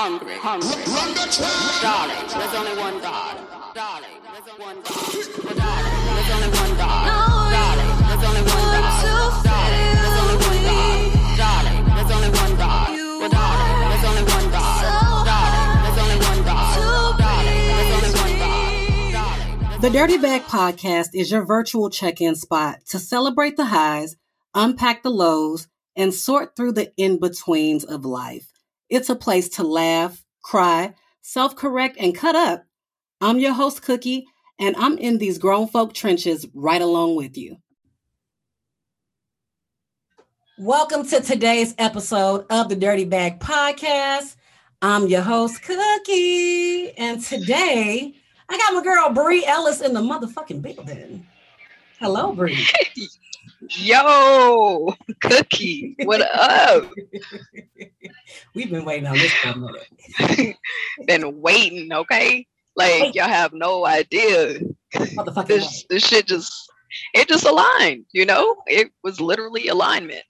hungry, hungry. Darling, there's only one God. Darling, there's only one God. Darling, there's only one God. Darling, there's only one God. Darling, there's only one God. Darling, there's only one God. Darling, there's only one God. Darling, there's only one God. Darling, there's only one God. The Dirty Bag Podcast is your virtual check in spot to celebrate the highs, unpack the lows, and sort through the in betweens of life. It's a place to laugh, cry, self correct, and cut up. I'm your host, Cookie, and I'm in these grown folk trenches right along with you. Welcome to today's episode of the Dirty Bag Podcast. I'm your host, Cookie, and today I got my girl Bre Ellis in the motherfucking building. Hello, Bre. Yo, Cookie, what up? We've been waiting on this for a minute. Been waiting, okay? Like y'all have no idea. This this shit just it just aligned, you know? It was literally alignment.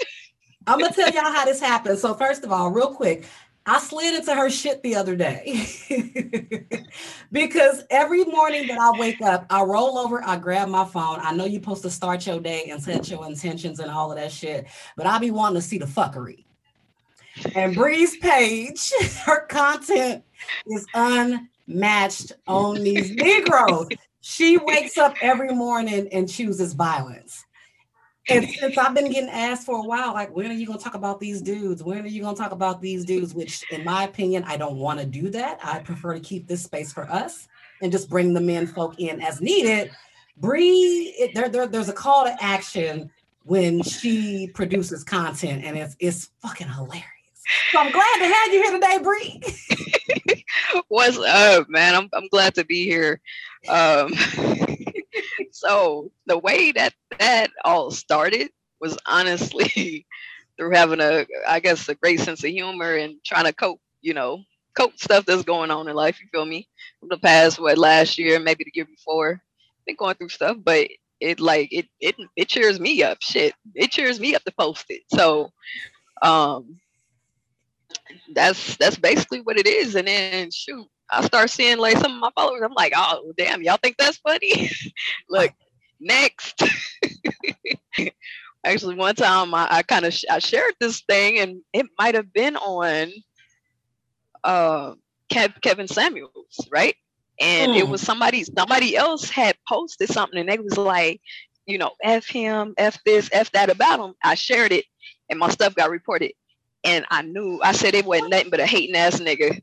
I'm gonna tell y'all how this happened. So first of all, real quick, I slid into her shit the other day because every morning that I wake up, I roll over, I grab my phone. I know you're supposed to start your day and set your intentions and all of that shit, but I be wanting to see the fuckery. And Bre's page, her content is unmatched on these Negroes. She wakes up every morning and chooses violence. And since I've been getting asked for a while, like, when are you gonna talk about these dudes? When are you gonna talk about these dudes? Which, in my opinion, I don't want to do that. I prefer to keep this space for us and just bring the men folk in as needed. Bre, there, there, there's a call to action when she produces content, and it's it's fucking hilarious. So I'm glad to have you here today, Bre. What's up, man? I'm I'm glad to be here. Um so the way that that all started was honestly through having a I guess a great sense of humor and trying to cope, you know, cope stuff that's going on in life, you feel me? From the past what last year, maybe the year before. Been going through stuff, but it like it it it cheers me up. Shit. It cheers me up to post it. So um that's that's basically what it is. And then shoot, I start seeing like some of my followers. I'm like, oh damn, y'all think that's funny? Look, next. Actually, one time I, I kind of sh- I shared this thing, and it might have been on uh Kev- Kevin Samuels, right? And it Hmm. was somebody somebody else had posted something, and they was like, you know, f him, f this, f that about him. I shared it, and my stuff got reported. And I knew I said it wasn't nothing but a hating ass nigga.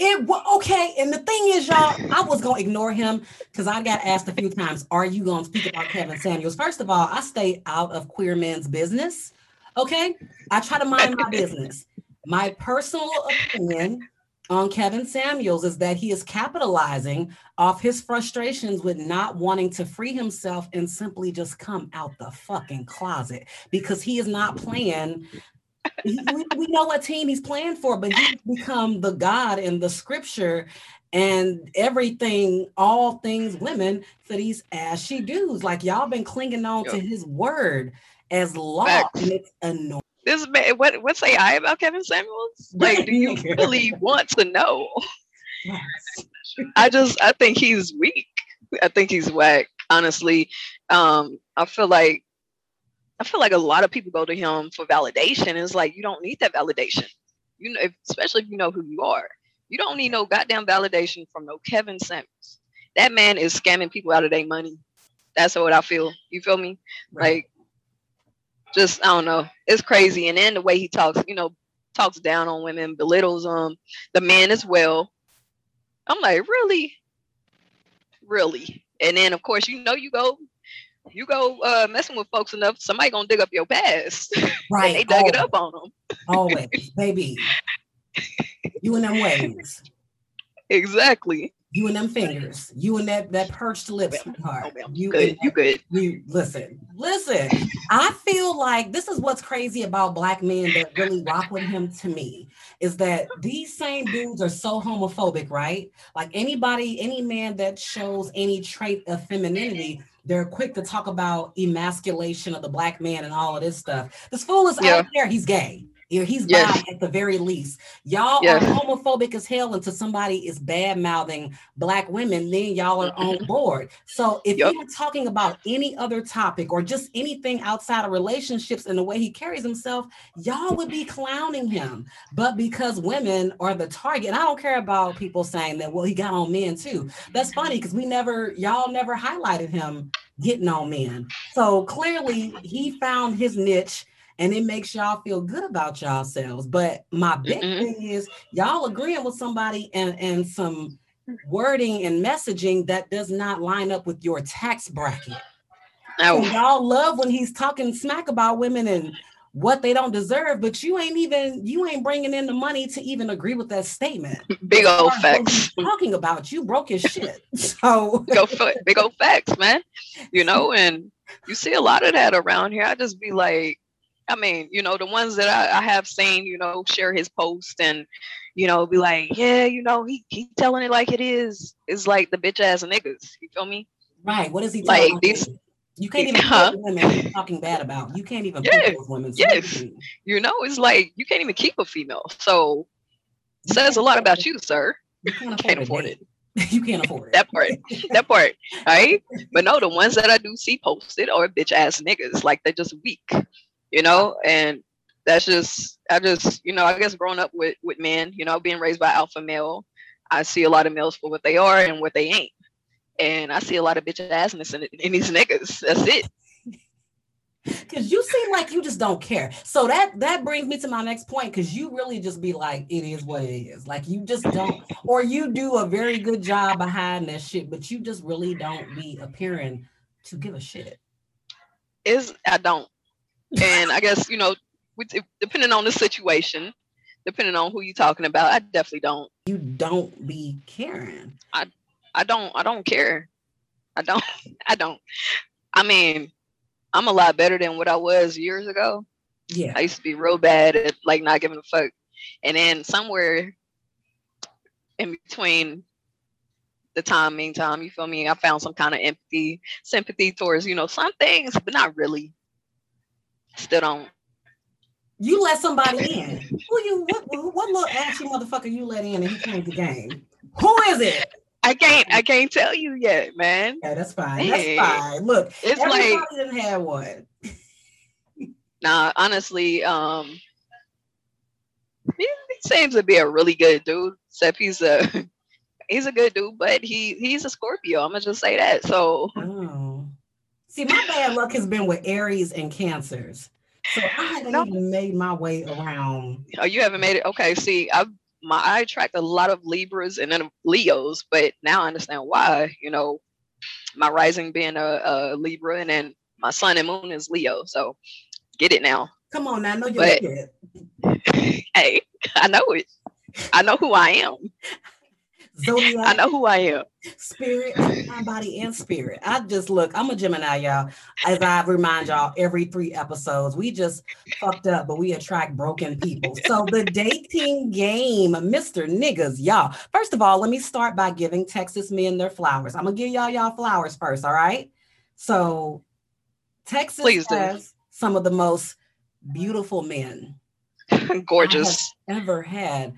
It wa okay, and the thing is, y'all, I was gonna ignore him because I got asked a few times, "Are you gonna speak about Kevin Samuels?" First of all, I stay out of queer men's business. Okay, I try to mind my business. My personal opinion on Kevin Samuels is that he is capitalizing off his frustrations with not wanting to free himself and simply just come out the fucking closet because he is not playing we, we know what team he's playing for, but he's become the God in the scripture and everything, all things women for these ashy dudes. Like y'all been clinging on to his word as law, Facts. and it's annoying. This man, what what say I about Kevin Samuels? Like, do you really want to know? I just I think he's weak. I think he's whack. Honestly, um, I feel like I feel like a lot of people go to him for validation. It's like you don't need that validation. You know, if, especially if you know who you are. You don't need no goddamn validation from no Kevin Samuels. That man is scamming people out of their money. That's what I feel. You feel me? Like, just I don't know. It's crazy. And then the way he talks, you know, talks down on women, belittles um the men as well. I'm like, really, really. And then of course, you know, you go, you go uh, messing with folks enough, somebody gonna dig up your past. and right? they dug it up on them. always, baby. You and them waves, Exactly. you and them fingers, you and that that perched lips, Oh, You you good. and You good. You listen, listen. I feel like this is what's crazy about black men that really rock with him to me is that these same dudes are so homophobic, right? Like anybody, any man that shows any trait of femininity, they're quick to talk about emasculation of the black man and all of this stuff. This fool is Yeah. out there, he's gay. Or he's Yes. bi at the very least. Y'all Yes. are homophobic as hell until somebody is bad mouthing black women, then y'all are on board. So if Yup. you were talking about any other topic or just anything outside of relationships and the way he carries himself, y'all would be clowning him. But because women are the target, and I don't care about people saying that, well, he got on men too. That's funny because we never, y'all never highlighted him getting on men. So clearly he found his niche and it makes y'all feel good about yourselves. But my big Mhm. thing is y'all agreeing with somebody and, and some wording and messaging that does not line up with your tax bracket. So Now, y'all love when he's talking smack about women and what they don't deserve, but you ain't even you ain't bringing in the money to even agree with that statement. big old far as what he's facts. Talking about you broke his shit. So Big old, big old facts, man. You know, and you see a lot of that around here. I just be like, I mean, you know, the ones that I, I have seen, you know, share his post and, you know, be like, yeah, you know, he he telling it like it is. It's like the bitch ass niggas. You feel me? right, what is he Like, these- you? You can't even Huh? women talking bad about. You can't even those women. Yes. you know, it's like you can't even keep a female. So You says a lot about it. you, sir. You can't afford, Can't it, afford babe. you can't afford it. That part. That part. Right? But no, the ones that I do see posted are bitch ass niggas. Like they're just weak. You know? And that's just I just, you know, I guess growing up with with men, you know, being raised by alpha male, I see a lot of males for what they are and what they ain't. And I see a lot of bitch assness in, in these niggas. That's it. Because you seem like you just don't care. So that that brings me to my next point. Because you really just be like, it is what it is. Like you just don't, or you do a very good job behind that shit, but you just really don't be appearing to give a shit. Is I don't. And I guess, you know, depending on the situation, depending on who you're talking about, I definitely don't. You don't be caring. I I don't I don't care. I don't I don't. I mean, I'm a lot better than what I was years ago. Yeah. I used to be real bad at like not giving a fuck. And then somewhere in between the time, meantime, you feel me? I found some kind of empathy, sympathy towards, you know, some things, but not really. Still don't. You let somebody in. Who you? What, what, little ashy motherfucker you let in and he changed the game? Who is it? I can't I can't tell you yet, man. Yeah, that's fine. That's fine. Look, It's everybody like didn't have one. Nah, honestly, um, he, he seems to be a really good dude. Except he's a he's a good dude, but he he's a Scorpio. I'm gonna just say that. So Oh. See, my bad luck has been with Aries and Cancers. So I haven't No. even made my way around. oh, you haven't made it. Okay, see, I've my I attract a lot of Libras and then Leos, but now I understand why. You know, my rising being a, a Libra, and then my sun and moon is Leo. So get it now. Come on now, I know your But-. Hey, I know it. I know who I am. Zodiac, I know who I am. spirit, mind, body, and spirit. I just look, I'm a Gemini, y'all. As I remind y'all every three episodes, we just fucked up, but we attract broken people. So the dating game, Mr. Niggas, y'all. First of all, let me start by giving Texas men their flowers. I'm gonna give y'all y'all flowers first, all right? So Texas Please do. has some of the most beautiful men Gorgeous. ever had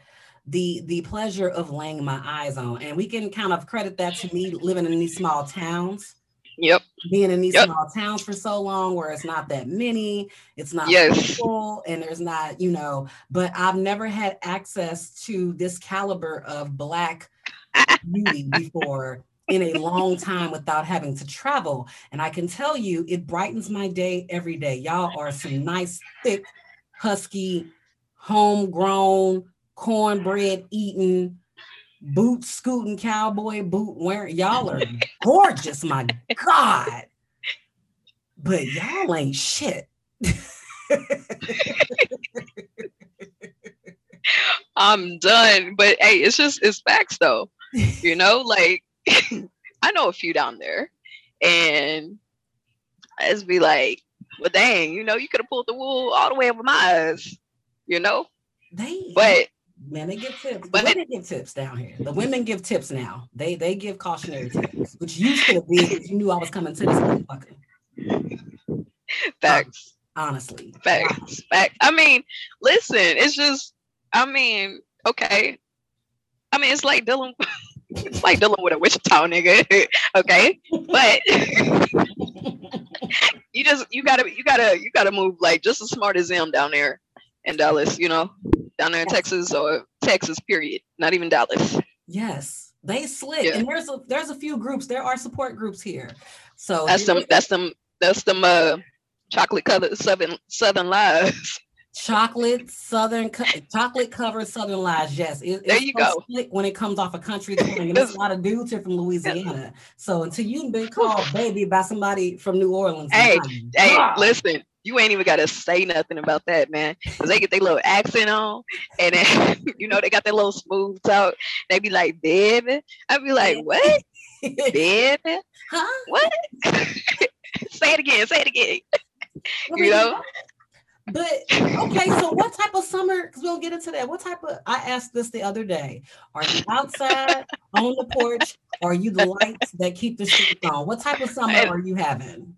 the the pleasure of laying my eyes on and we can kind of credit that to me living in these small towns Yep. being in these Yep. small towns for so long where it's not that many it's not Yes. people and there's not you know but i've never had access to this caliber of black beauty before in a long time without having to travel and i can tell you it brightens my day every day y'all are some nice thick husky homegrown cornbread eating boot scooting cowboy boot wearing y'all are gorgeous my god but y'all ain't shit I'm done. But hey, it's just it's facts though. You know, like I know a few down there, and I just be like, well, dang, you know, you could have pulled the wool all the way over my eyes. You know, they but Man, they give tips. But women give tips down here. The women give tips now. They they give cautionary tips, which you should have been if you knew I was coming to this motherfucker. facts. Uh, honestly. Facts. Fact. I mean, listen, it's just, I mean, okay. I mean, it's like dealing, it's like dealing with a Wichita nigga, okay? But you just, you gotta, you gotta, you gotta move like just as smart as them down there in Dallas, you know, down there in Yes. Texas or Texas, period. Not even Dallas. Yes, they slick, Yeah. and there's a there's a few groups. There are support groups here. So That's some that's some that's some uh, chocolate colored southern, southern lies. chocolate southern co- chocolate covered southern lies. Yes, it, There you so go. slick when it comes off a country twang, and there's a lot of dudes here from Louisiana. So until you've been called baby by somebody from New Orleans, Hey, Hey, listen, you ain't even gotta say nothing about that, man. Cause they get their little accent on, and then you know they got their little smooth talk. They be like, "Baby," I'd be like, "What, baby? huh? What?" say it again. Say it again. You know? But okay, so what type of summer? Because we'll get into that. What type of? I asked this the other day. Are you outside on the porch? Or are you the lights that keep the street on? What type of summer are you having?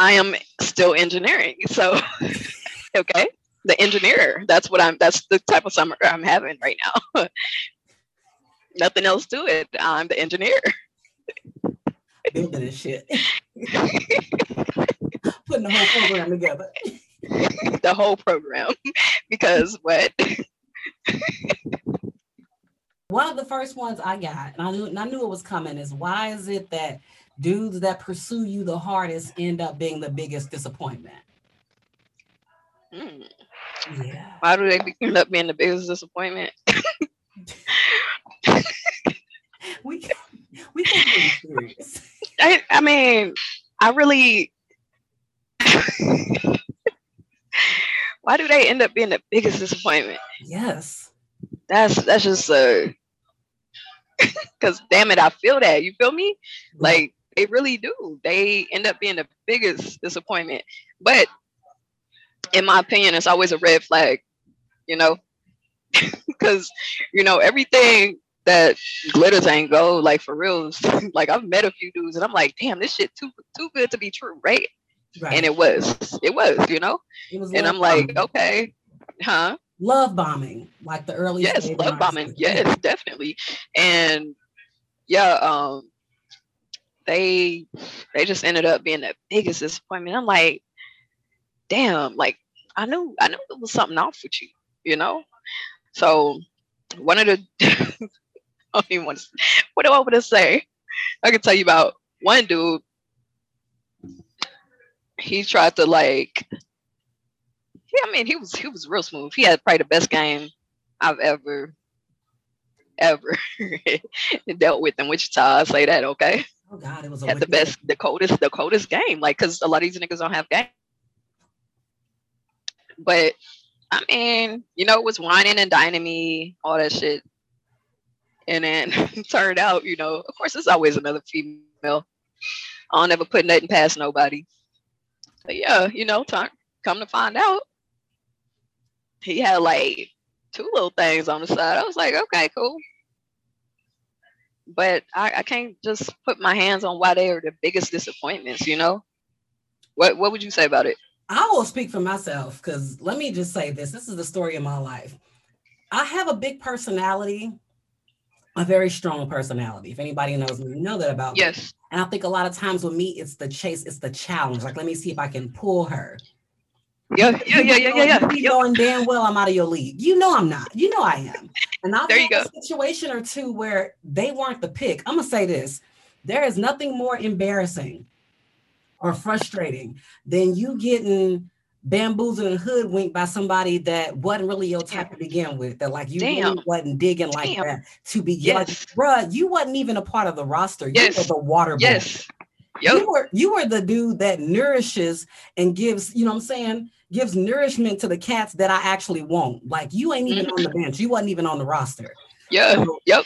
I am still engineering, so okay. The engineer. That's what I'm. That's the type of summer I'm having right now. Nothing else to it. I'm the engineer. Building this shit, putting the whole program together. the whole program because what One of the first ones I got, and I knew, and I knew it was coming, is why is it that dudes that pursue you the hardest end up being the biggest disappointment? Hmm, Yeah. why do they end up being the biggest disappointment We we can. I, I mean i really why do they end up being the biggest disappointment Yes. that's that's just uh because damn it i feel that you feel me like they really do. They end up being the biggest disappointment. But in my opinion it's always a red flag you know? Because you know everything that glitters ain't gold like for real. Like i've met a few dudes and i'm like damn this shit too too good to be true right, Right. and it was it was you know? Was and i'm like okay huh? Love bombing, like the early yes love bombing. Yes definitely. And yeah um they they just ended up being the biggest disappointment i'm like damn like i knew i knew there was something off with you you know so one of the I don't even want to what do I want to say? I can tell you about one dude. He tried to like yeah, I mean he was he was real smooth. He had probably the best game I've ever ever dealt with in Wichita. I say that, okay? Oh God, it was a Had the best, the coldest, the coldest game. Like, cause a lot of these niggas don't have game. But I mean, you know, it was whining and dining me, all that shit. And then turned out, you know, of course, there's always another female. I'll never put nothing past nobody. But yeah, you know, time, come to find out, he had like two little things on the side. I was like, okay, cool. But I, I can't just put my hands on why they are the biggest disappointments, you know? What what would you say about it? I will speak for myself because let me just say this. This is the story of my life. I have a big personality, a very strong personality. If anybody knows me, you know that about me. Yes. And I think a lot of times with me, it's the chase, it's the challenge. Like, let me see if I can pull her. Yeah, yeah, yeah, yeah, yeah, yeah. You Yep. knowing damn well I'm out of your league. You know I'm not. You know I am. And I've There you had a situation or two where they weren't the pick. I'm gonna say this: there is nothing more embarrassing or frustrating than you getting bamboozled and hoodwinked by somebody that wasn't really your type to begin with. That like you really wasn't digging like that to begin. Like, bruh, you wasn't even a part of the roster. You Yes. were the water boy. Yes. Yep. You were you were the dude that nourishes and gives, you know what I'm saying, gives nourishment to the cats that I actually want. Like you ain't even on the mm-hmm. bench. You wasn't even on the roster. Yeah. So Yep.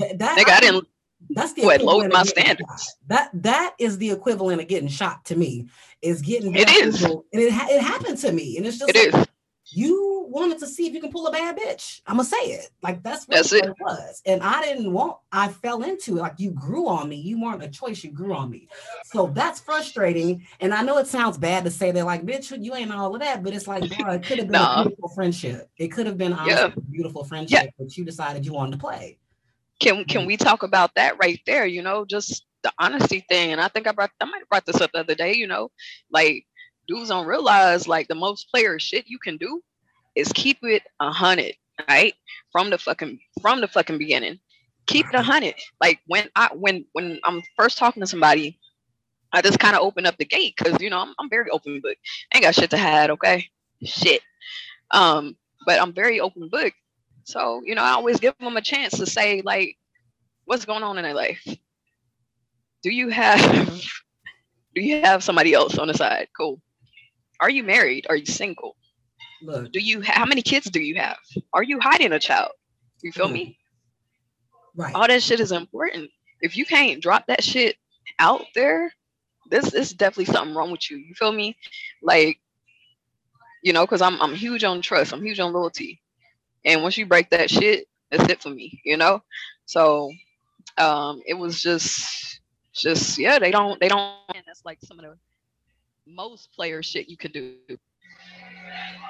that, that- Nigga, I didn't that's the equivalent my standards. That that is the equivalent of getting shot to me. Is getting It is. and it ha- it happened to me, and it's just it like, is. You wanted to see if you can pull a bad bitch. I'm gonna say it. Like that's, that's what it. it was. And I didn't want, I fell into it. Like you grew on me. You weren't a choice, you grew on me. So that's frustrating. And I know it sounds bad to say that, like, bitch, you ain't all of that, but it's like, bro, it could have been Nah. a beautiful friendship. It could have been honestly, Yeah. a beautiful friendship, yeah. but you decided you wanted to play. can can mm. we talk about that right there you know just the honesty thing and i think i brought i might have brought this up the other day you know like dudes don't realize like the most player shit you can do is keep it a hundred right? From the fucking from the fucking beginning. Keep it a hundred. Like when i when when i'm first talking to somebody i just kind of open up the gate because you know I'm, I'm very open book. Ain't got shit to hide okay? Shit. Um but i'm very open book. So, you know, I always give them a chance to say, like, what's going on in their life? Do you have do you have somebody else on the side? Cool. Are you married? Are you single? Look, Do you how many kids do you have? Are you hiding a child? You feel me? right. All that shit is important. If you can't drop that shit out there, this this is definitely something wrong with you. You feel me? Like, you know, because I'm I'm huge on trust. I'm huge on loyalty. And once you break that shit, that's it for me, you know? So um it was just just yeah, they don't they don't and that's like some of the most player shit you could do.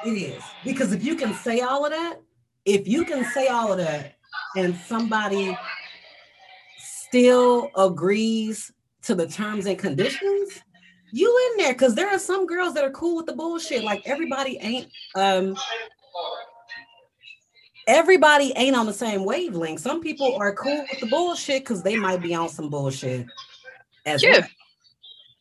It is because if you can say all of that, if you can say all of that, and somebody still agrees to the terms and conditions, you in there because there are some girls that are cool with the bullshit. Like everybody ain't um everybody ain't on the same wavelength. Some people are cool with the bullshit because they might be on some bullshit as Yeah. well.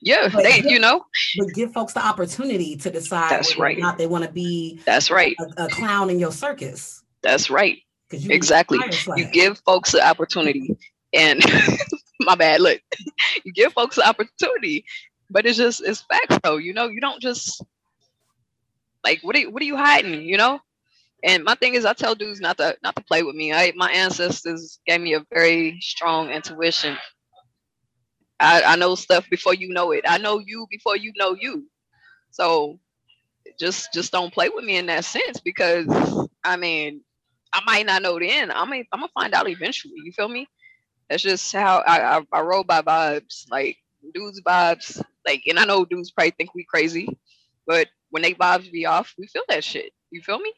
Yeah, But they yeah. you know, But give folks the opportunity to decide That's whether or right. not they want to be that's right. a, a clown in your circus. That's right. You Exactly. you give folks the opportunity and my bad look you give folks the opportunity but it's just it's facts though you know you don't just like what are you, what are you hiding you know and my thing is i tell dudes not to not to play with me I, my ancestors gave me a very strong intuition I, I know stuff before you know it i know you before you know you so just just don't play with me in that sense because i mean I might not know then. I mean, I'm gonna find out eventually. You feel me? That's just how I, I, I roll by vibes. Like dudes vibes. Like, and I know dudes probably think we crazy, but when they vibes be off, we feel that shit. You feel me?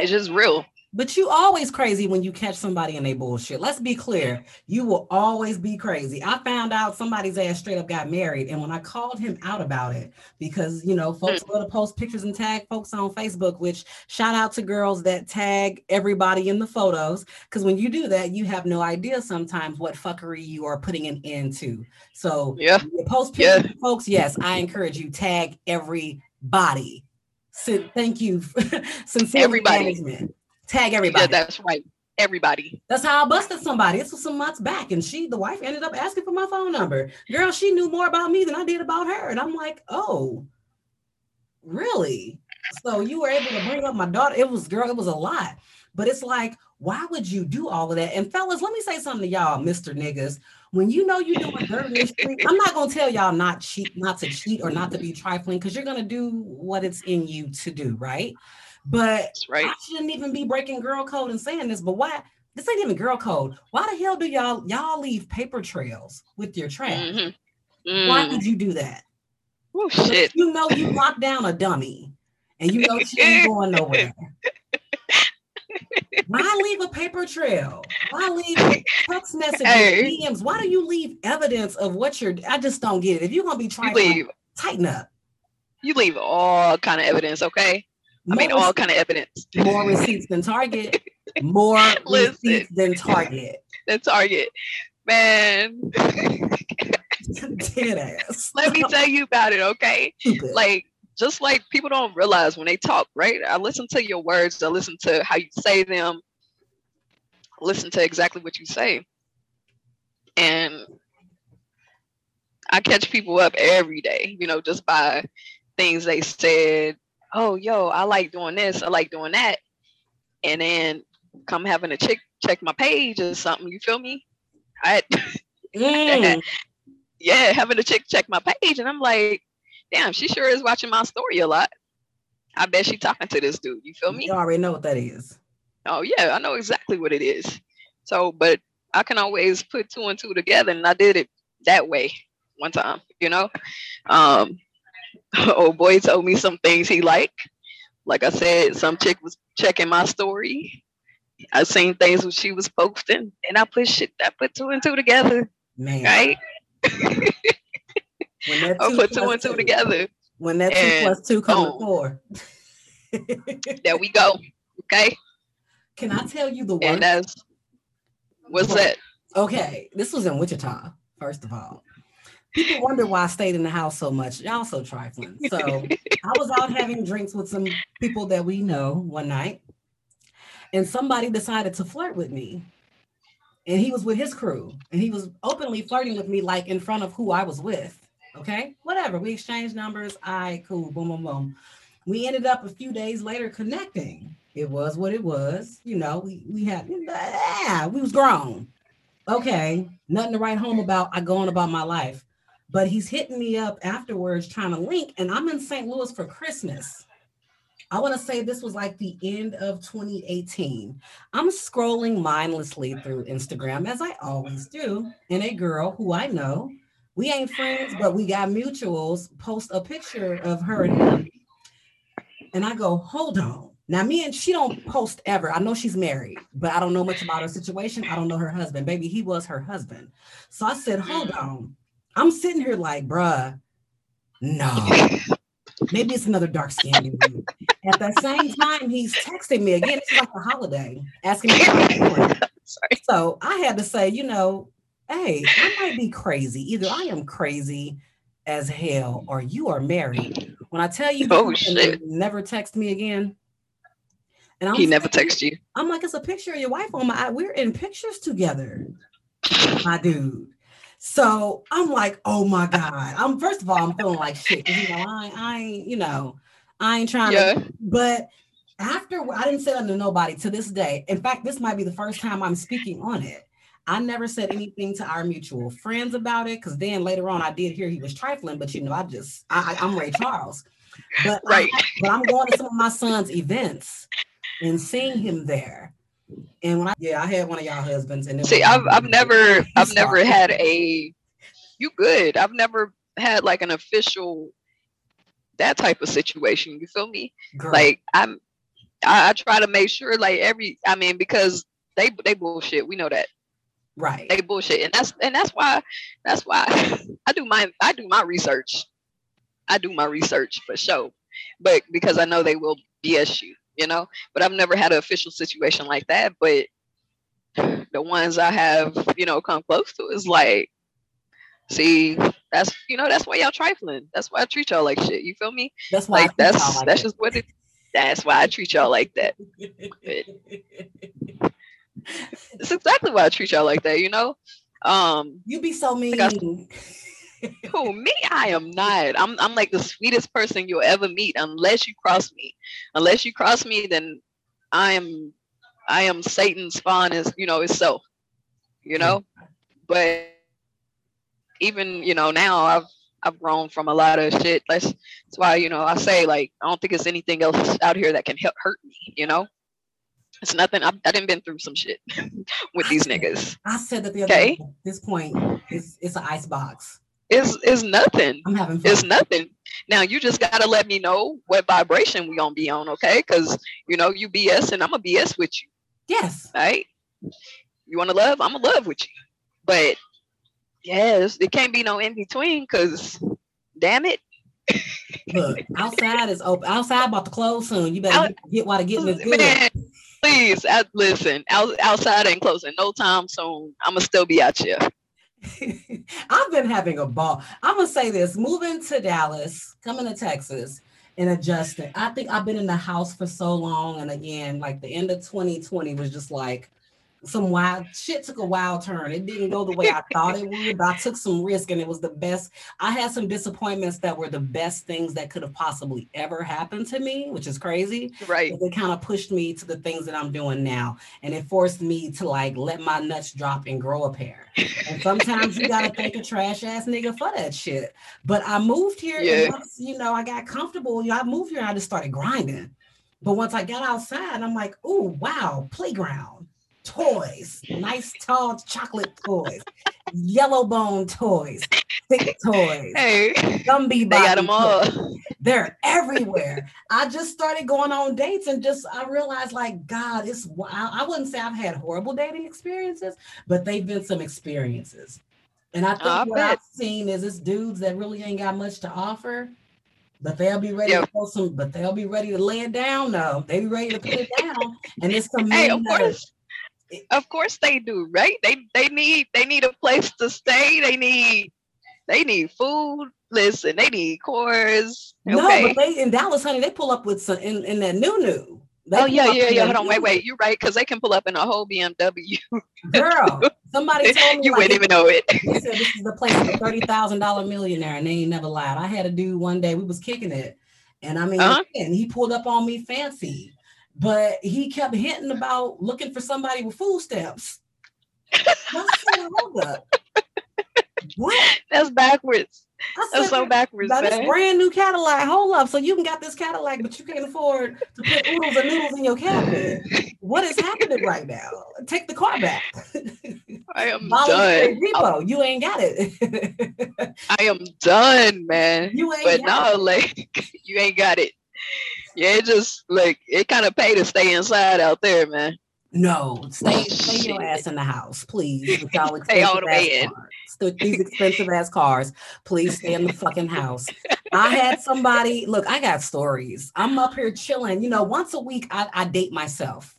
It's just real. But you always crazy when you catch somebody in their bullshit. Let's be clear. You will always be crazy. I found out somebody's ass straight up got married. And when I called him out about it, because you know, folks hmm. love to post pictures and tag folks on Facebook, which shout out to girls that tag everybody in the photos. Because when you do that, you have no idea sometimes what fuckery you are putting an end to. So Yeah. post Yeah. pictures, folks, yes, I encourage you, tag everybody. So thank you. Sincerely Everybody. management. Tag everybody. Yeah, that's right. Everybody. That's how I busted somebody. This was some months back, and she, the wife, ended up asking for my phone number. Girl, she knew more about me than I did about her, and I'm like, oh, really? So you were able to bring up my daughter. It was, girl, it was a lot. But it's like, why would you do all of that? And fellas, let me say something to y'all, Mr. Niggas. When you know you're doing dirt in the street, I'm not gonna tell y'all not cheat, not to cheat or not to be trifling, because you're gonna do what it's in you to do, right? But right. I shouldn't even be breaking girl code and saying this, but why? This ain't even girl code. Why the hell do y'all y'all leave paper trails with your trash? Mhm. Why Mm. would you do that? Oh shit. You know you locked down a dummy, and you know she ain't going nowhere. Why leave a paper trail? Why leave text messages, Hey. DMs? Why do you leave evidence of what you're? I just don't get it. If you're gonna be You trying, leave. tighten up. You leave all kind of evidence, okay? I mean, all kind of evidence. more receipts than Target. More Listen. receipts than Target. Than target, man. Dead ass. Let me tell you about it, okay? Stupid. like just like people don't realize when they talk, right? I listen to your words, I listen to how you say them, listen to exactly what you say. And I catch people up every day, you know, just by things they said. Oh, yo, I like doing this, I like doing that. And then come having a chick check my page or something, you feel me? I Mm. yeah, having a chick check my page, and I'm like, damn, she sure is watching my story a lot. I bet she talking to this dude. You feel me? You already know what that is. Oh yeah, I know exactly what it is. So, but I can always put two and two together, and I did it that way one time. You know, um, old boy told me some things he liked. Like I said, some chick was checking my story. I seen things when she was posting, and I put shit. I put two and two together. Man. Right? I put two and two together. When that two and plus two comes to boom. four. There we go. Okay, Can I tell you the worst? what's that? Okay, this was in Wichita, first of all. People wonder why I stayed in the house so much. Y'all so trifling. So I was out having drinks with some people that we know one night, and somebody decided to flirt with me. And he was with his crew, and he was openly flirting with me, like in front of who I was with. Okay, whatever. We exchanged numbers. I cool. Boom, boom, boom. We ended up a few days later connecting. It was what it was. You know, we we had yeah, we was grown. Okay, nothing to write home about. I go on about my life. But he's hitting me up afterwards trying to link, and I'm in St. Louis for Christmas. I want to say this was like the end of 2018. I'm scrolling mindlessly through Instagram as I always do, and a girl who I know, we ain't friends, but we got mutuals, post a picture of her and him. And I go, hold on. Now, me and she don't post ever. I know she's married, but I don't know much about her situation. I don't know her husband. Baby, he was her husband. So I said, hold on. I'm sitting here like, bruh, no. Maybe it's another dark skinned dude. At the same time, he's texting me again. It's like a holiday, asking me how I'm doing. Sorry. So I had to say, you know, hey, I might be crazy. Either I am crazy as hell or you are married. When I tell you, Oh, shit. never text me again. And I'm He never texts you. I'm like, it's a picture of your wife on my. We're in pictures together, my dude. So I'm like, oh my god. I'm first of all, I'm feeling like shit. You know, I, I, ain't, you know, I ain't trying to. But after I didn't say that to nobody to this day. In fact, this might be the first time I'm speaking on it. I never said anything to our mutual friends about it because then later on I did hear he was trifling, but you know, I just I, I'm Ray Charles. But Right. I, but I'm going to some of my son's events and seeing him there. And when I yeah, I had one of y'all husbands and See, I've I've never I've never had a you good. I've never had like an official that type of situation. You feel me? Girl, Like I'm I, I try to make sure like every I mean because they they bullshit. We know that. right. They bullshit. And that's and that's why that's why I do my I do my research. I do my research for sure. But because I know they will BS you, you know. But I've never had an official situation like that. But the ones I have, you know, come close to is like, see, that's you know, that's why y'all trifling. That's why I treat y'all like shit. You feel me? That's why I Like treat y'all that's like that's that. just what it that's why I treat y'all like that. It's exactly why I treat y'all like that, you know? Um you be so mean. I- Who me? I am not. I'm I'm like the sweetest person you'll ever meet unless you cross me. Unless you cross me, then I am I am Satan's is you know itself. You know? But even, you know, now I've I've grown from a lot of shit. That's that's why, you know, I say like I don't think it's anything else out here that can help hurt me, you know? It's nothing. I've, I didn't been through some shit with these niggas. I said that the other Okay. day. At this point, is it's an ice box. It's it's nothing. I'm having fun. It's nothing. Now you just gotta let me know what vibration we gonna be on, okay? Because you know you BS and I'm a BS with you, yes. right? You wanna love? I'm to love with you. But yes, it can't be no in between. Cause damn it, Look, outside is open. Outside about to close soon. You better Out- get, while the getting is good. man, please uh, listen. Out, outside ain't closing no time soon. I'm gonna still be out here. I've been having a ball. I'm gonna say this: moving to Dallas, coming to Texas, and adjusting. I think I've been in the house for so long, and again, like the end of 2020 was just like, some wild shit took a wild turn. It didn't go the way I thought it would, but I took some risk and it was the best. I had some disappointments that were the best things that could have possibly ever happened to me, which is crazy. Right. It kind of pushed me to the things that I'm doing now. And it forced me to like let my nuts drop and grow a pair. And sometimes you gotta thank a trash ass nigga for that shit. But I moved here Yeah. and once, you know, I got comfortable. You know, I moved here and I just started grinding. But once I got outside, I'm like, oh wow, playground, toys, nice tall chocolate toys, yellow bone toys, thick toys, Hey, Gumby they got them toys. all. They're everywhere. I just started going on dates and just I realized like God, it's I, I wouldn't say I've had horrible dating experiences, but they've been some experiences. And I think oh, I what bet. I've seen is it's dudes that really ain't got much to offer, but they'll be ready Yep. to throw some, but they'll be ready to lay it down though. They be ready to put it down. And it's some Hey, men that-. Of course they do, right? They they need they need a place to stay. They need they need food. Listen, they need cores. No, but they in Dallas, honey, they pull up with some in, in that new new. oh yeah, yeah, yeah. Hold on, wait, wait. You're right, because they can pull up in a whole BMW. Girl, somebody told me you like, wouldn't even know it. They said this is the place of a thirty thousand dollar millionaire, and they ain't never lied. I had a dude one day, we was kicking it, and I mean, Uh-huh. and he pulled up on me fancy, but he kept hinting about looking for somebody with food stamps. Hold up. What? That's backwards. I That's so backwards, now this brand new Cadillac. Hold up. So you can got this Cadillac, but you can't afford to put oodles and noodles in your cabinet. What is happening right now? Take the car back. I am done. repo. You ain't got it. I am done, man. you ain't But no, like you ain't got it. Yeah, it just like it kind of pay to stay inside out there, man. No, stay oh, stay your ass in the house, please. With y'all Stay all the way in. These expensive ass cars, please stay in the fucking house. I had somebody look. I got stories. I'm up here chilling. You know, once a week I, I date myself.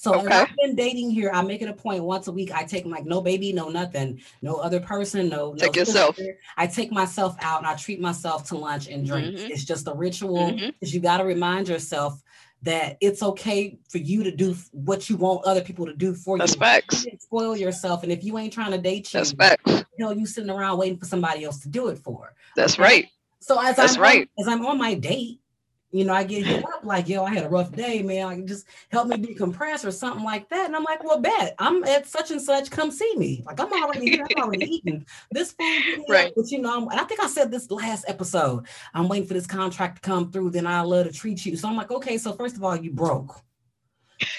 So Okay. I've been dating here. I make it a point once a week. I take like no baby, no nothing, no other person, no. no Take yourself. sister. I take myself out and I treat myself to lunch and drinks. Mhm. It's just a ritual. Because you got to remind yourself that it's okay for you to do what you want other people to do for you. That's you. facts. You spoil yourself, and if you ain't trying to date you, That's facts. hell, you sitting around waiting for somebody else to do it for. That's right. So as That's I'm right. on, as I'm on my date, you know, I get hit up like, yo, I had a rough day, man. Like, just help me decompress or something like that. And I'm like, well, bet I'm at such and such. Come see me. Like I'm already here. I'm already eating this food. hit me up, Right. But you know, I'm, and I think I said this last episode. I'm waiting for this contract to come through. Then I love to treat you. So I'm like, okay. So first of all, you broke.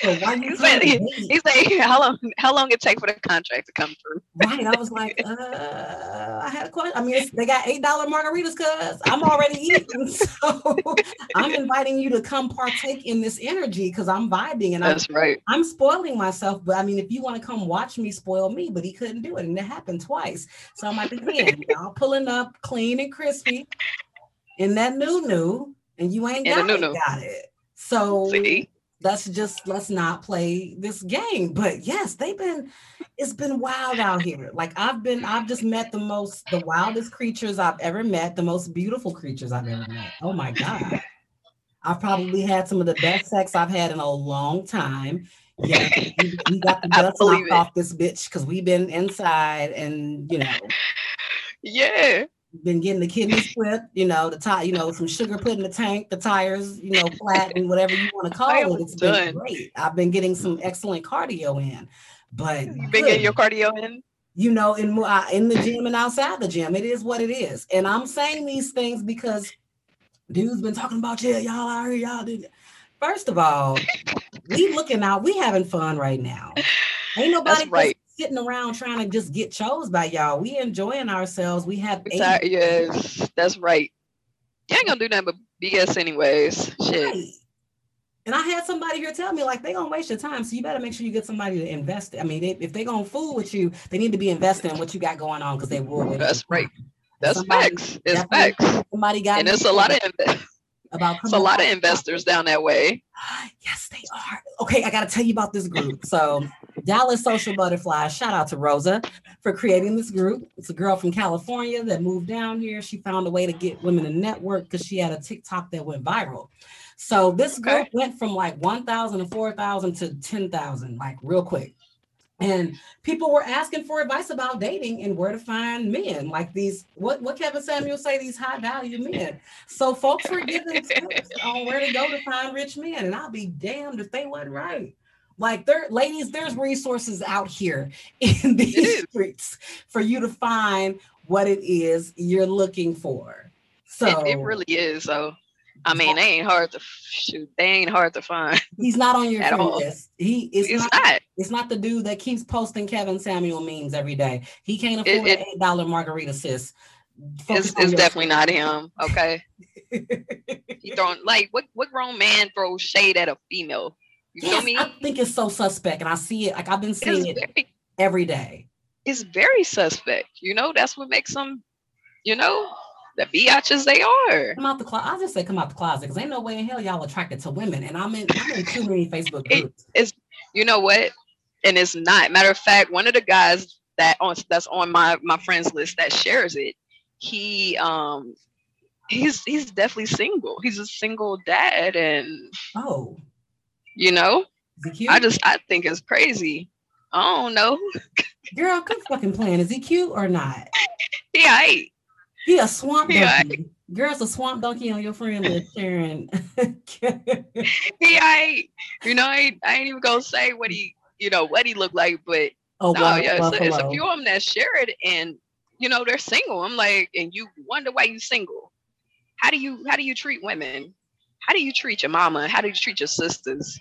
So why you He trying said to he- date? He's like, how long? How long it take for the contract to come through? Right. I was like, uh, I had a question. I mean, it's, they got eight dollar margaritas, cuz I'm already eating. So I'm inviting you to come partake in this energy because I'm vibing and I'm That's right. I'm spoiling myself. But I mean, if you want to come watch me spoil me, but he couldn't do it, and it happened twice. So I'm like, again, y'all pulling up clean and crispy in that new new, and you ain't got it, got it. So See, let's just let's not play this game. But yes they've been it's been wild out here. Like i've been i've just met the most the wildest creatures i've ever met the most beautiful creatures i've ever met. Oh my god. I've probably had some of the best sex i've had in a long time. Yeah we, we got the dust knocked it. off this bitch because we've been inside and you know. Yeah, been getting the kidneys clipped, you know, the tie, you know, some sugar put in the tank, the tires, you know, flat and whatever you want to call I it. It's been great. I've been getting some excellent cardio in, but you been getting your cardio in. you know, in uh, in the gym and outside the gym, it is what it is. And I'm saying these things because dude's been talking about yeah, y'all out here, y'all did. First of all, we looking out, we having fun right now. Ain't nobody right. Sitting around trying to just get chose by y'all. We enjoying ourselves. We have eight Yes, that's right. You ain't gonna do nothing but BS anyways. Shit. Right. And I had somebody here tell me like they gonna waste your time, so you better make sure you get somebody to invest. I mean, they, if they gonna fool with you, they need to be investing in what you got going on because they will. That's right. That's Somebody facts. It's facts. Somebody got And it's a lot of about it's a lot of investors down that way. Yes, they are. Okay, I got to tell you about this group. So, Dallas Social Butterfly. Shout out to Rosa for creating this group. It's a girl from California that moved down here. She found a way to get women to network because she had a TikTok that went viral. So this group Okay. went from like 1,000 to 4,000 to 10,000, like real quick. and people were asking for advice about dating and where to find men like these what what kevin samuel say these high value men so folks were giving tips on where to go to find rich men and i'll be damned if they wasn't right like there ladies there's resources out here in these streets for you to find what it is you're looking for so it, it really is so I mean, they ain't hard to shoot. They ain't hard to find. He's not on your friend list. He is It's not, not. It's not the dude that keeps posting Kevin Samuel memes every day. He can't afford it- an eight dollar margarita, sis. Focus It's, it's definitely not him. Okay. He throwing like what what grown man throws shade at a female? You Yes? I think it's so suspect, and I see it. Like I've been seeing It's it very, every day. it's very suspect. You know, that's what makes them, you know, the biatches they are. Come out the closet. I just say come out the closet because ain't no way in hell y'all attracted to women. And I'm in, I'm in too many Facebook It- groups. You know what? And it's not. Matter of fact, one of the guys that on that's on my my friends list that shares it, he um he's he's definitely single. He's a single dad, and Oh, you know, he? I just I think it's crazy. I don't know. Girl, good fucking plan. Is he cute or not? I He a swamp Yeah, donkey. Girl's a swamp donkey on your friend list, Sharon. he I you know I ain't, I ain't even gonna say what he you know what he looked like, but oh, no, wow, yeah, it's a, it's a few of them that share it, and you know they're single. I'm like, and you wonder why you single. How do you how do you treat women? How do you treat your mama? How do you treat your sisters,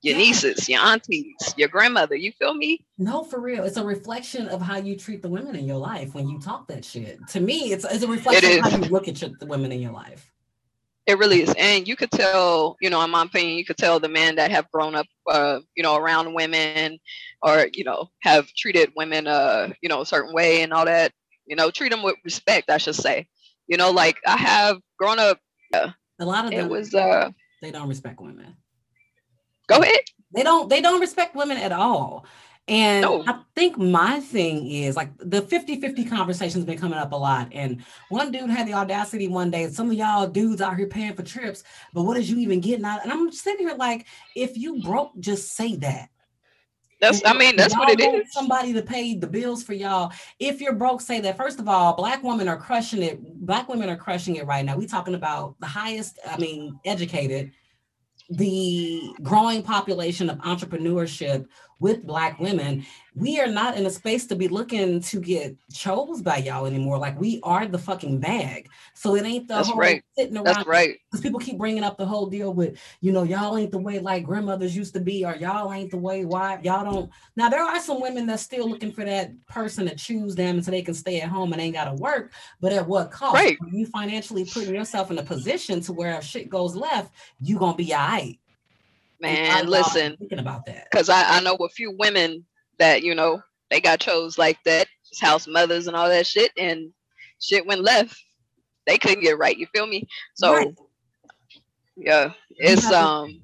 your nieces, your aunties, your grandmother? You feel me? No, for real. It's a reflection of how you treat the women in your life when you talk that shit. To me, it's, it's a reflection of how you look at your, the women in your life. It really is, and you could tell, you know, in my opinion, you could tell the men that have grown up, uh, you know, around women, or you know, have treated women, uh, you know, a certain way and all that. You know, treat them with respect, I should say. You know, like I have grown up. A lot of them It was, uh, they don't respect women. go ahead. They don't. They don't respect women at all. And No. I think my thing is like the 50-50 conversation's been coming up a lot. And one dude had the audacity one day, some of y'all dudes out here paying for trips, but what is you even getting out? And I'm sitting here like, if you broke, just say that. That's, I mean, that's what it is. Somebody to pay the bills for y'all. If you're broke, say that. First of all, black women are crushing it. Black women are crushing it right now. We talking about the highest, I mean, educated, the growing population of entrepreneurship with black women. We are not in a space to be looking to get chose by y'all anymore. Like we are the fucking bag. So it ain't the That's whole right. sitting around That's right. because people keep bringing up the whole deal with, you know, y'all ain't the way like grandmothers used to be, or y'all ain't the way why y'all don't. Now there are some women that's still looking for that person to choose them so they can stay at home and ain't got to work. But at what cost? Right. You financially putting yourself in a position to where if shit goes left, you gonna be all right. Man, listen, thinking about that. because I, I know a few women that, you know, they got chose like that, house mothers and all that shit, and shit went left. They couldn't get right. You feel me? So, Right. yeah, it's, um,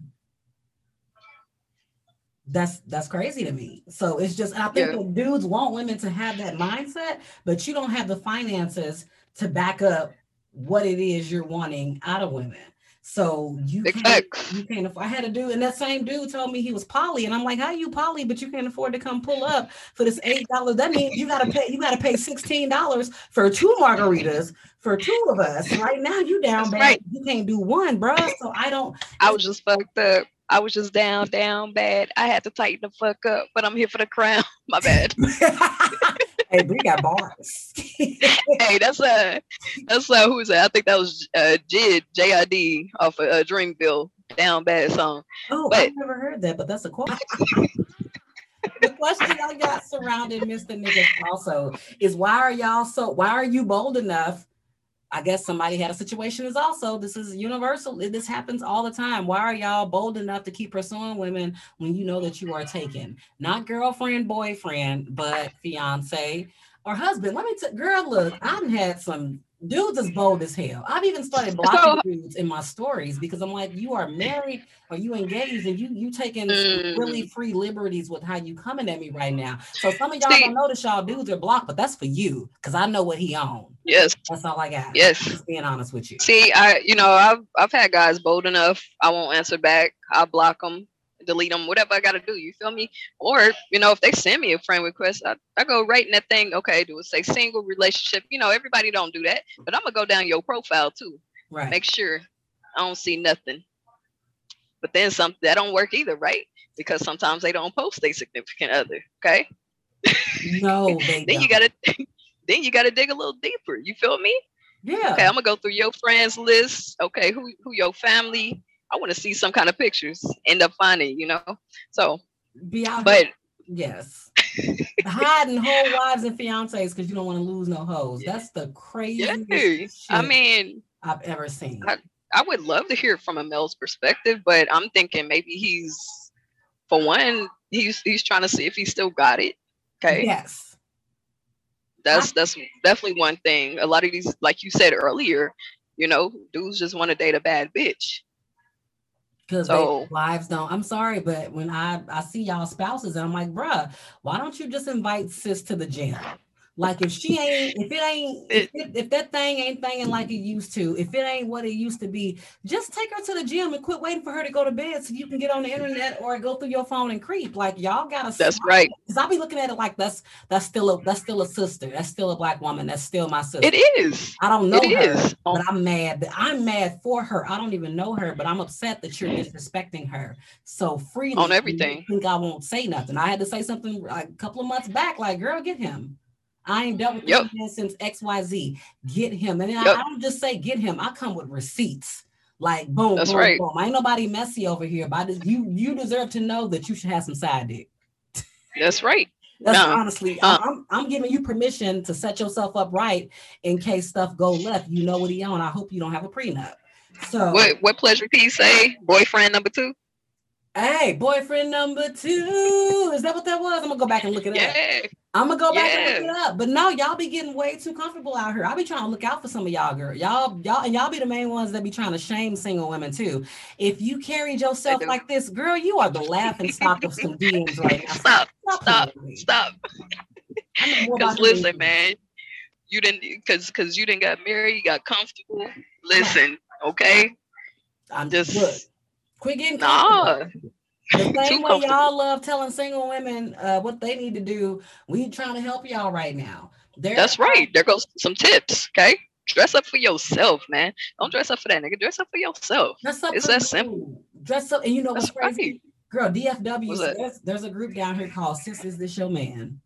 That's that's crazy to me. So it's just I think Yeah. dudes want women to have that mindset, but you don't have the finances to back up what it is you're wanting out of women. So mm-hmm. you Big can't facts. you can't afford. I had a dude, and that same dude told me he was poly, and I'm like, how you poly, but you can't afford to come pull up for this eight dollars? That means you gotta pay you gotta pay sixteen dollars for two margaritas for two of us. Right now, you down That's bad. right. You can't do one, bruh. So I don't. I was just fucked up. I was just down, down bad. I had to tighten the fuck up, but I'm here for the crown. My bad. hey, we got bars. hey, that's uh that's uh who's that? I think that was uh Jid J I D off of uh, Dreamville Down Bad song. Oh, But- I've never heard that, but that's a question. the question I got surrounding Mr. Niggas also is why are y'all so why are you bold enough? I guess somebody had a situation is also this is universal. This happens all the time. Why are y'all bold enough to keep pursuing women when you know that you are taken? Not girlfriend, boyfriend, but fiance or husband. Let me tell girl, look, I've had some dudes as bold as hell. I've even started blocking dudes in my stories because I'm like, you are married or you engaged and you you taking Mm. really free liberties with how you coming at me right now. So some of y'all See- don't notice y'all dudes are blocked, but that's for you because I know what he on. Yes, That's all I got. yes. Just being honest with you. See, I you know I've I've had guys bold enough. I won't answer back. I block them. Delete them, whatever I gotta do. You feel me? Or you know, if they send me a friend request, I, I go right in that thing. Okay, do it say single relationship? You know, everybody don't do that, but I'm gonna go down your profile too. Right. Make sure I don't see nothing. But then some that don't work either, right? Because sometimes they don't post their significant other. Okay. no, then don't. you gotta then you gotta dig a little deeper. You feel me? yeah. Okay, I'm gonna go through your friends list. Okay, who who your family? I want to see some kind of pictures. End up finding, you know. So, Be out but yes. Hiding whole wives and fiancés because you don't want to lose no hoes. That's the yeah, craziest I mean, I've ever seen. I- I would love to hear from a male's perspective, but I'm thinking maybe he's, for one, he's he's trying to see if he still got it. Okay, Yes. that's that's definitely one thing. A lot of these, like you said earlier, you know, dudes just want to date a bad bitch. Because So- wives don't. I'm sorry, but when I I see y'all spouses, and I'm like, bruh, why don't you just invite sis to the gym? Like if she ain't, if it ain't, if, it, if that thing ain't thinging like it used to, if it ain't what it used to be, just take her to the gym and quit waiting for her to go to bed so you can get on the internet or go through your phone and creep. Like y'all gotta. That's right. Because I'll be looking at it like that's that's still a that's still a sister. That's still a black woman. That's still my sister. It is. I don't know It her, is. But I'm mad. that- I'm mad for her. I don't even know her, but I'm upset that you're disrespecting her so freely. On everything. Think I won't say nothing? I had to say something a couple of months back. Like, girl, get him. I ain't dealt with Yep. this man since X Y Z. Get him, and then I- Yep. I, don't just say get him. I come with receipts. Like boom, That's boom, right. boom. Ain't nobody messy over here. But I just, you, you deserve to know that you should have some side dick. That's right. That's No. honestly, Uh. I- I'm, I'm giving you permission to set yourself up right in case stuff go left. You know what he on. I hope you don't have a prenup. So, What what Pleasure P say? Boyfriend number two? Hey, boyfriend number two. Is that what that was? I'm gonna go back and look it up. I'm gonna go back and look it up. But no, y'all be getting way too comfortable out here. I'll be trying to look out for some of y'all, girl. Y'all, y'all, and y'all be the main ones that be trying to shame single women too. If you carried yourself like this, girl, you are the laughing stock of some DMs right now. Stop. Stop, Stop. playing with me. Stop. I know more Because about you than listen, man, you didn't because because you didn't got married, you got comfortable. Listen, okay? I'm Just- just look. Quit getting comfortable. The same way y'all love telling single women uh, what they need to do, we trying to help y'all right now. There That's right. There goes some tips. Okay. Dress up for yourself, man. Don't dress up for that nigga. Dress up for yourself. Dress up. It's that simple. Dress up, and you know what's That's crazy, right. girl? DFW. So? There's, there's a group down here called "Sis Is This Your Man."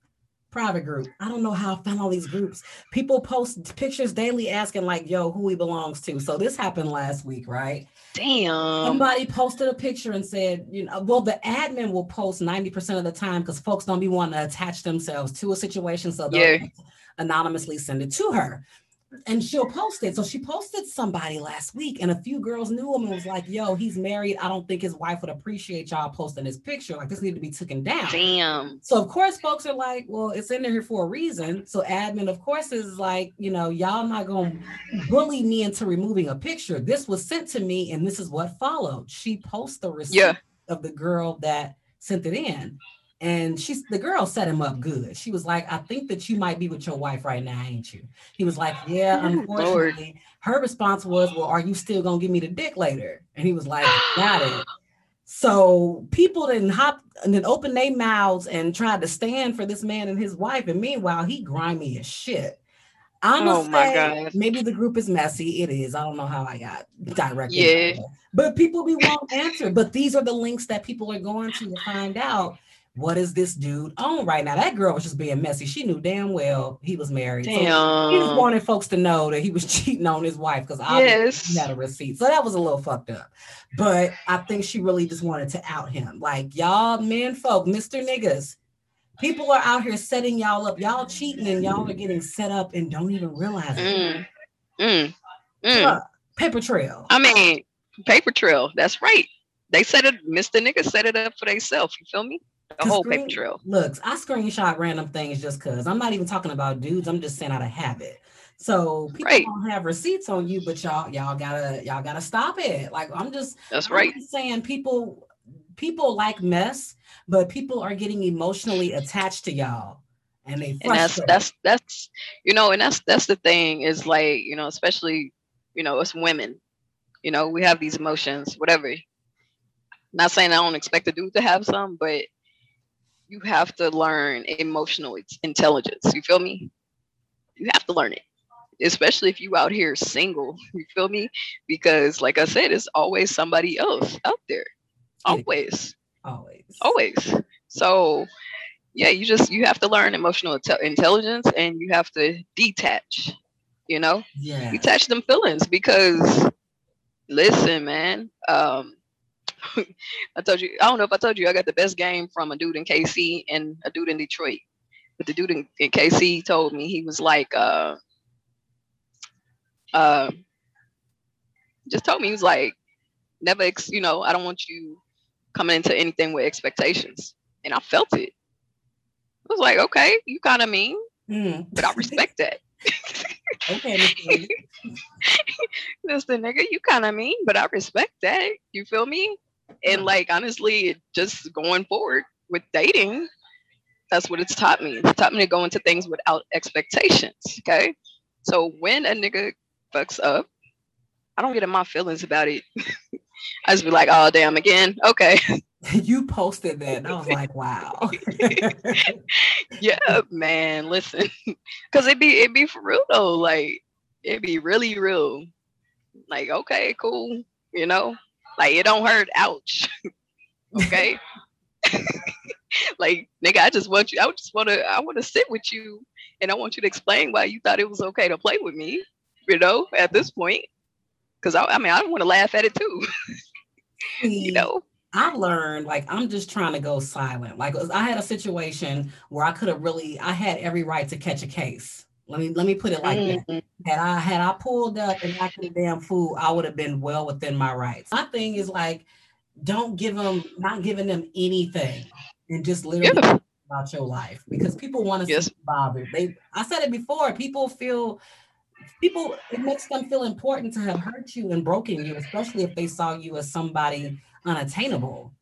Private group. I don't know how I found all these groups. People post pictures daily asking like, "Yo, who he belongs to." So this happened last week, right? Damn. Somebody posted a picture and said, you know, well, the admin will post 90% of the time because folks don't be wanting to attach themselves to a situation. So they'll Yeah. anonymously send it to her. And she'll post it. So she posted somebody last week, and a few girls knew him and was like, yo, he's married. I don't think his wife would appreciate y'all posting this picture. Like, this need to be taken down. Damn. So of course, folks are like, well, it's in there for a reason. So admin, of course, is like, you know, y'all not gonna bully me into removing a picture. This was sent to me, and this is what followed. She posts the receipt Yeah. of the girl that sent it in. And she's the girl set him up good. She was like, I think that you might be with your wife right now, ain't you? He was like, Yeah, Lord. unfortunately. Her response was, Well, are you still gonna give me the dick later? And he was like, Got it. So people didn't hop and then open their mouths and tried to stand for this man and his wife. And meanwhile, he grimy as shit. I'm Oh my God. maybe the group is messy. It is. I don't know how I got directed. Yeah. But people be won't answer. But these are the links that people are going to to find out what is this dude on right now. That girl was just being messy. She knew damn well he was married. So he just wanted folks to know that he was cheating on his wife because Yes. he had a receipt. So that was a little fucked up. But I think she really just wanted to out him. Like y'all men folk, Mr. Niggas. People are out here setting y'all up. Y'all cheating and y'all are getting set up and don't even realize it. Mm. Mm. Mm. Look, paper trail. I mean, paper trail. That's right. They set it, Mr. Nigga set it up for themselves. You feel me? The whole paper screen- trail. Looks, I screenshot random things just because I'm not even talking about dudes. I'm just saying out of habit. So people Right. don't have receipts on you, but y'all y'all gotta y'all gotta stop it. Like I'm just That's I'm right. just saying people people like mess, but people are getting emotionally attached to y'all, and they and that's that's that's you know and that's that's the thing is like you know especially you know us women you know we have these emotions whatever Not saying I don't expect a dude to have some, but you have to learn emotional intelligence. You feel me? You have to learn it, especially if you out here single. You feel me? Because, like I said, it's always somebody else out there. Always. Always. Always. So, yeah, you just you have to learn emotional intelligence, and you have to detach. You know, yeah, detach them feelings because, listen, man. Um, I told you, I don't know if I told you, I got the best game from a dude in KC and a dude in Detroit. But the dude in, in KC told me he was like, uh, uh, just told me he was like, never, ex- you know, I don't want you coming into anything with expectations, and I felt it. I was like, okay, you kind of mean, mm. but I respect that. okay, Listen, nigga, you kind of mean, but I respect that. You feel me? And like honestly, just going forward with dating, that's what it's taught me. It's taught me to go into things without expectations. Okay. So when a nigga fucks up, I don't get in my feelings about it. I just be like, oh damn, again. Okay. You posted that. And I was like, wow. yeah, man. Listen. Cause it be it be for real though. Like it be really real. Like, okay, cool. You know, like it don't hurt. Ouch. okay. like nigga, I just want you. I just want to. I want to sit with you, and I want you to explain why you thought it was okay to play with me. You know, at this point, because I, I mean, I want to laugh at it too. you know. I've learned like I'm just trying to go silent. Like I had a situation where I could have really, I had every right to catch a case. Let me let me put it like mm-hmm. that. Had I had I pulled up and acted a damn fool, I would have been well within my rights. My thing is like, don't give them not giving them anything and just literally yeah. about your life because people want to yes. see bothered. They I said it before, people feel people it makes them feel important to have hurt you and broken you, especially if they saw you as somebody unattainable.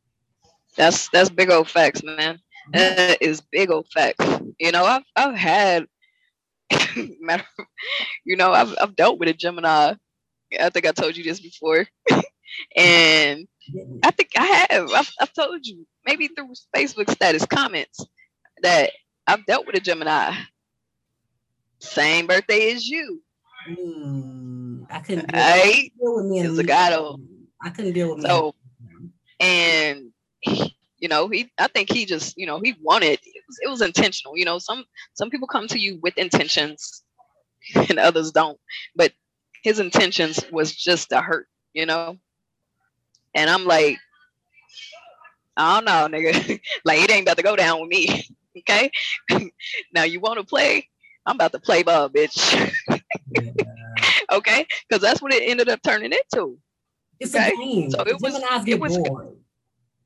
That's that's big old facts, man. That is big old facts. You know, I've I've had matter, you know, I've I've dealt with a Gemini. I think I told you this before, and I think I have. I've, I've told you maybe through Facebook status comments that I've dealt with a Gemini. Same birthday as you. Mm, I couldn't deal, right? deal with me. It's a gato. I couldn't deal with so, me. and you know he i think he just you know he wanted was, it was intentional you know some some people come to you with intentions and others don't but his intentions was just to hurt you know? And i'm like i don't know nigga. Like it ain't about to go down with me okay? Now you want to play? I'm about to play ball bitch. Yeah. okay? Because that's what it ended up turning into it's okay? a game. So it was, it was, bored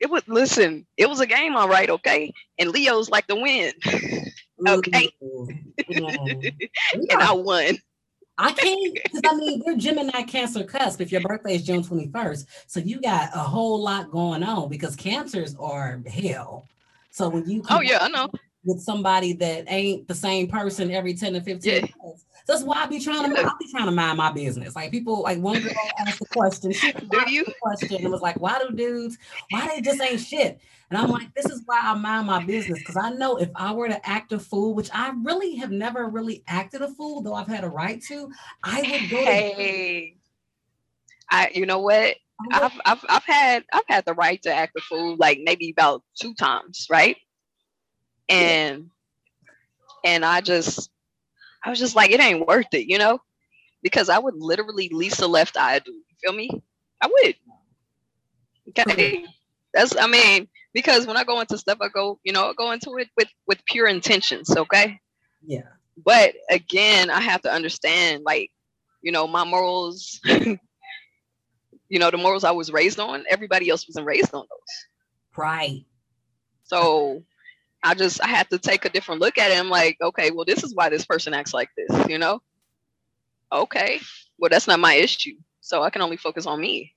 it was listen, it was a game, all right, okay. And Leo's like the win. okay. And I won. I can't because I mean we're Gemini Cancer cusp. If your birthday is June 21st, so you got a whole lot going on because cancers are hell. So when you oh yeah, I know with somebody that ain't the same person every 10 to 15 yeah. minutes, that's why I be trying to I be trying to mind my business. Like people, like one girl asked a question. She do you question and was like, "Why do dudes? Why they just ain't shit?" And I'm like, "This is why I mind my business because I know if I were to act a fool, which I really have never really acted a fool, though I've had a right to, I would go. Hey, to- I you know what? I've, I've I've had I've had the right to act a fool like maybe about two times, right? And yeah. and I just I was just like, it ain't worth it, you know? Because I would literally Lisa Left Eye do. You feel me? I would. Okay. That's I mean, because when I go into stuff, I go, you know, I go into it with with pure intentions, okay? Yeah. But again, I have to understand, like, you know, my morals, you know, the morals I was raised on, everybody else wasn't raised on those. Right. So I just I had to take a different look at it. I'm like, okay, well, this is why this person acts like this, you know? Okay, well, that's not my issue. So I can only focus on me,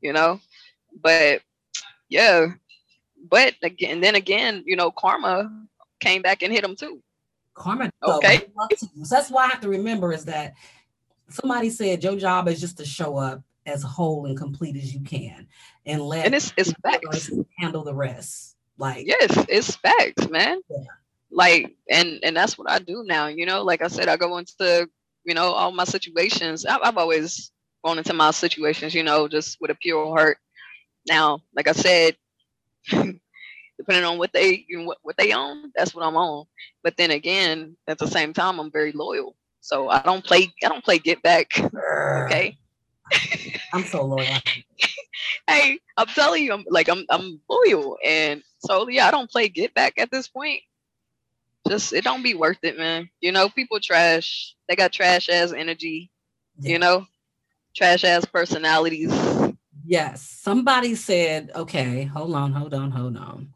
you know? But yeah, but again, then again, you know, karma came back and hit him too. Karma, okay. So that's why I have to remember is that somebody said your job is just to show up as whole and complete as you can, and let and it's it's handle the rest. Like yes, it's facts, man. Yeah. Like and and that's what I do now. You know, like I said, I go into you know all my situations. I've, I've always gone into my situations, you know, just with a pure heart. Now, like I said, depending on what they you know, what, what they own, that's what I'm on. But then again, at the same time, I'm very loyal. So I don't play I don't play get back. Okay. I'm so loyal. hey, I'm telling you, I'm like I'm I'm loyal. And so yeah, I don't play get back at this point. Just it don't be worth it, man. You know, people trash. They got trash ass energy, Yeah. you know, trash ass personalities. Yes. Somebody said, okay, hold on, hold on, hold on.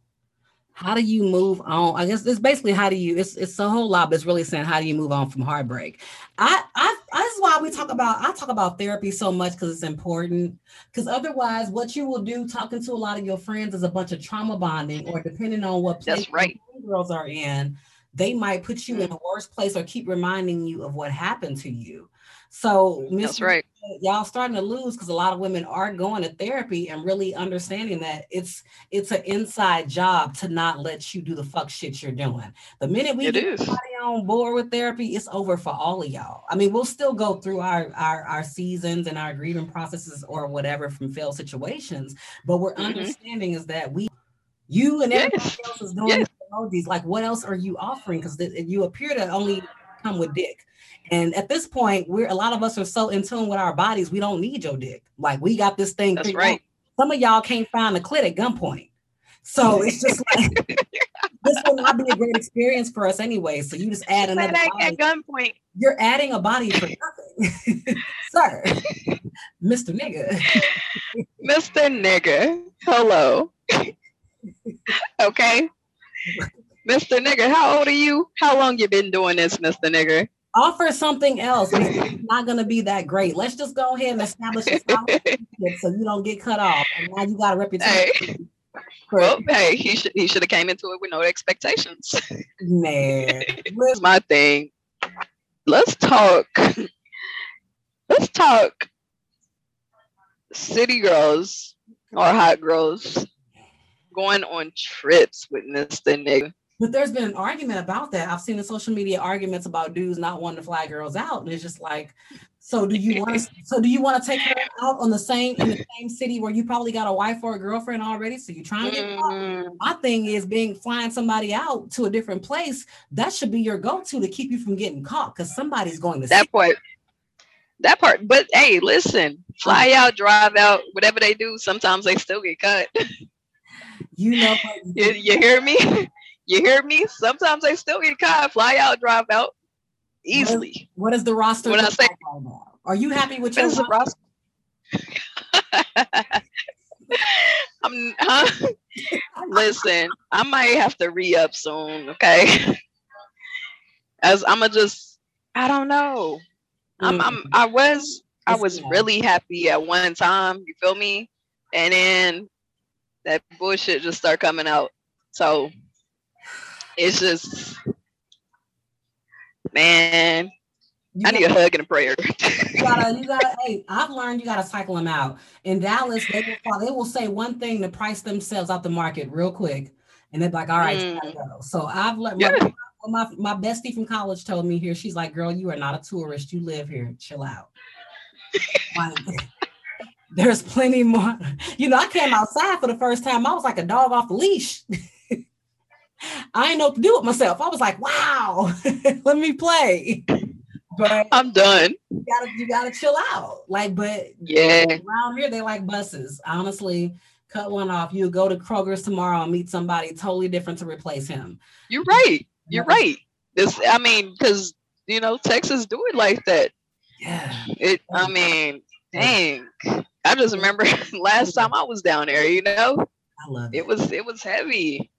How do you move on? I guess it's basically how do you, it's it's a whole lot, but it's really saying how do you move on from heartbreak? I I that's why we talk about I talk about therapy so much because it's important. Because otherwise, what you will do talking to a lot of your friends is a bunch of trauma bonding, or depending on what place That's right. girls are in, they might put you mm-hmm. in a worse place or keep reminding you of what happened to you. So Miss That's right. y'all starting to lose because a lot of women are going to therapy and really understanding that it's it's an inside job to not let you do the fuck shit you're doing. The minute we It get is. somebody on board with therapy, it's over for all of y'all. I mean, we'll still go through our our, our seasons and our grieving processes or whatever from failed situations, but we're Mhm. understanding is that we you and everybody Yes. else is doing Yes. emojis. Like, what else are you offering? Because you appear to only come with dick. And at this point, we're a lot of us are so in tune with our bodies, we don't need your dick. Like we got this thing. That's right. out. Some of y'all can't find a clit at gunpoint. So it's just like this will not be a great experience for us anyway. So you just add another body. at gunpoint. You're adding a body for nothing. Sir, Mr. Nigga. Mr. Nigga. Hello. okay. Mr. Nigger, how old are you? How long you been doing this, Mr. Nigger? Offer something else. It's not gonna be that great. Let's just go ahead and establish a so you don't get cut off. And now you got a reputation. Hey, well, hey, he should he should have came into it with no expectations. man. Here's my thing. Let's talk. Let's talk city girls or hot girls going on trips with Mr. Nigga. But there's been an argument about that. I've seen the social media arguments about dudes not wanting to fly girls out, and it's just like, so do you want to? So do you want to take her out on the same in the same city where you probably got a wife or a girlfriend already? So you're trying to get? Mm, My thing is being flying somebody out to a different place. That should be your go-to to keep you from getting caught because somebody's going to see. that part. That part. But hey, listen, fly out, drive out, whatever they do, sometimes they still get cut. You know, You, you hear me? You hear me? Sometimes they still get caught. Fly out, drive out easily. what is the roster? When I say- like right now? Are you happy with your? Is roster? roster. I'm, huh? Listen, I might have to re up soon, okay? As I'm gonna just, I don't know. I'm, mm. I'm, I was, I was really happy at one time. You feel me? And then that bullshit just start coming out. So it's just, man, You I need a hug and a prayer. You gotta, you gotta. Hey, I've learned you gotta cycle them out. In Dallas, they will, they will say one thing to price themselves out the market real quick, and they're like, "All right, you gotta mm. go." So I've learned. Yeah. My, my my bestie from college told me here. She's like, "Girl, you are not a tourist. You live here. Chill out." Like, there's plenty more. You know, I came outside for the first time. I was like a dog off the leash. I didn't know what to do with myself. I was like, "Wow, let me play." But I'm done. you gotta you gotta chill out. Like, but Yeah. around here they like buses. Honestly, cut one off. You go to Kroger's tomorrow and meet somebody totally different to replace him. You're right. You're right. This, I mean, because you know Texas do it like that. Yeah. It, I mean, dang. I just remember last time I was down there. You know, I love it. it was it was heavy.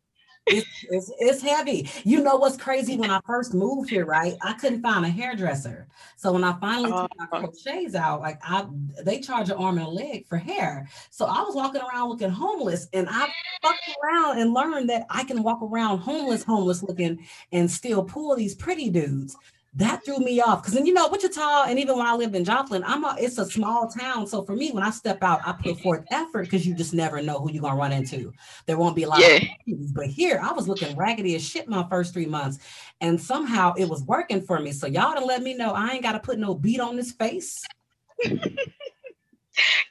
It's, it's, it's heavy. You know what's crazy? When I first moved here, right? I couldn't find a hairdresser. So when I finally took my Uh-huh. crochets out, like I they charge an arm and a leg for hair. So I was walking around looking homeless and I fucked around and learned that I can walk around homeless, homeless looking and still pull these pretty dudes. That threw me off because then you know Wichita and even when I lived in Joplin, I'm a it's a small town. So for me, when I step out, I put forth effort because you just never know who you're gonna run into. There won't be a lot Yeah. but here I was looking raggedy as shit my first three months, and somehow it was working for me. So y'all to let me know I ain't gotta put no beat on this face.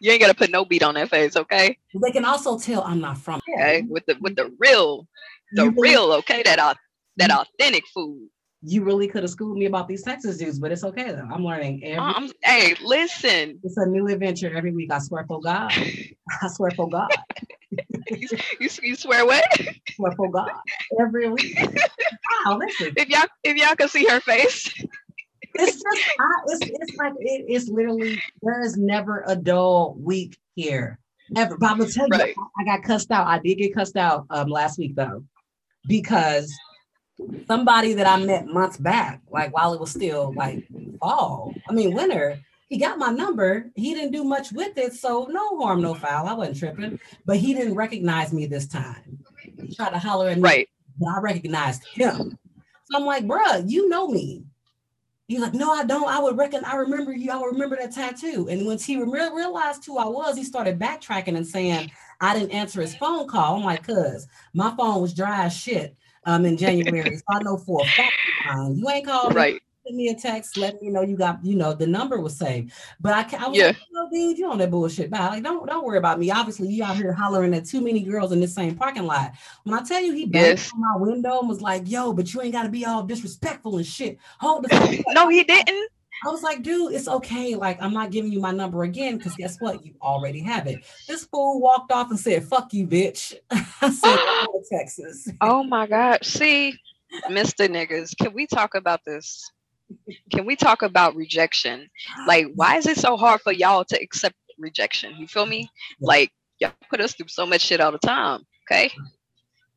You ain't gotta put no beat on that face, okay? They can also tell I'm not from. Okay, with the with the real, the You real, okay, that that authentic food. You really could have schooled me about these Texas dudes, but it's okay though. I'm learning every. Um, hey, listen, it's a new adventure every week. I swear for God. I swear for God. you, you, you swear what? swear for God. Every week. Wow, listen. If y'all if y'all can see her face, It's just I, it's it's like it, it's literally there is never a dull week here. Ever. But I'm gonna tell you, Right. I, I got cussed out. I did get cussed out um last week though, because somebody that I met months back, like while it was still like fall, I mean winter, he got my number. He didn't do much with it, so no harm, no foul. I wasn't tripping, but he didn't recognize me this time. He tried to holler at me, right? but I recognized him. So I'm like, bruh, you know me. He's like, no, I don't. I would reckon I remember you. I remember that tattoo. And once he re- realized who I was, he started backtracking and saying I didn't answer his phone call. I'm like, cuz my phone was dry as shit um in January. so I know for a fact you ain't called me, Right. send me a text, let me know you got, you know, the number was saved. But I, I was Yeah. like, no, dude, you on that bullshit. Bye. Like, don't don't worry about me. Obviously, you out here hollering at too many girls in the same parking lot. When I tell you he banged Yes. on my window and was like, yo, but you ain't gotta be all disrespectful and shit. Hold the. No, he didn't. I was like, dude, it's okay. Like, I'm not giving you my number again because guess what? You already have it. This fool walked off and said, fuck you, bitch. I said, "Go to Texas. Oh my God. See, Mr. Niggas, can we talk about this? Can we talk about rejection? Like, why is it so hard for y'all to accept rejection? You feel me? Like, y'all put us through so much shit all the time. Okay.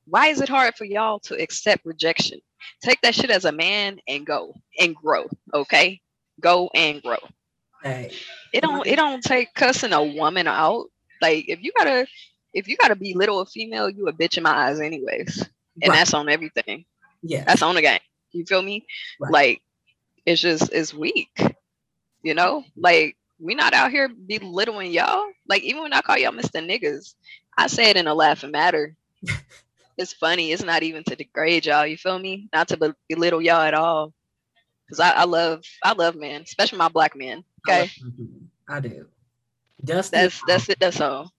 Why is it hard for y'all to accept rejection? Take that shit as a man and go and grow. Okay. Go and grow. Hey, It don't it don't take cussing a woman out. Like if you gotta if you gotta belittle a female, you a bitch in my eyes anyways. And Right. that's on everything. yeah. That's on the game. You feel me? Right. Like it's just it's weak. You know? Like we not out here belittling y'all. Like even when I call y'all Mr. Niggas, I say it in a laughing matter. it's funny. It's not even to degrade y'all. You feel me? Not to belittle y'all at all. Cause I, I love I love men, especially my black men. Okay. you. I do. Dusty. That's that's it. That's all.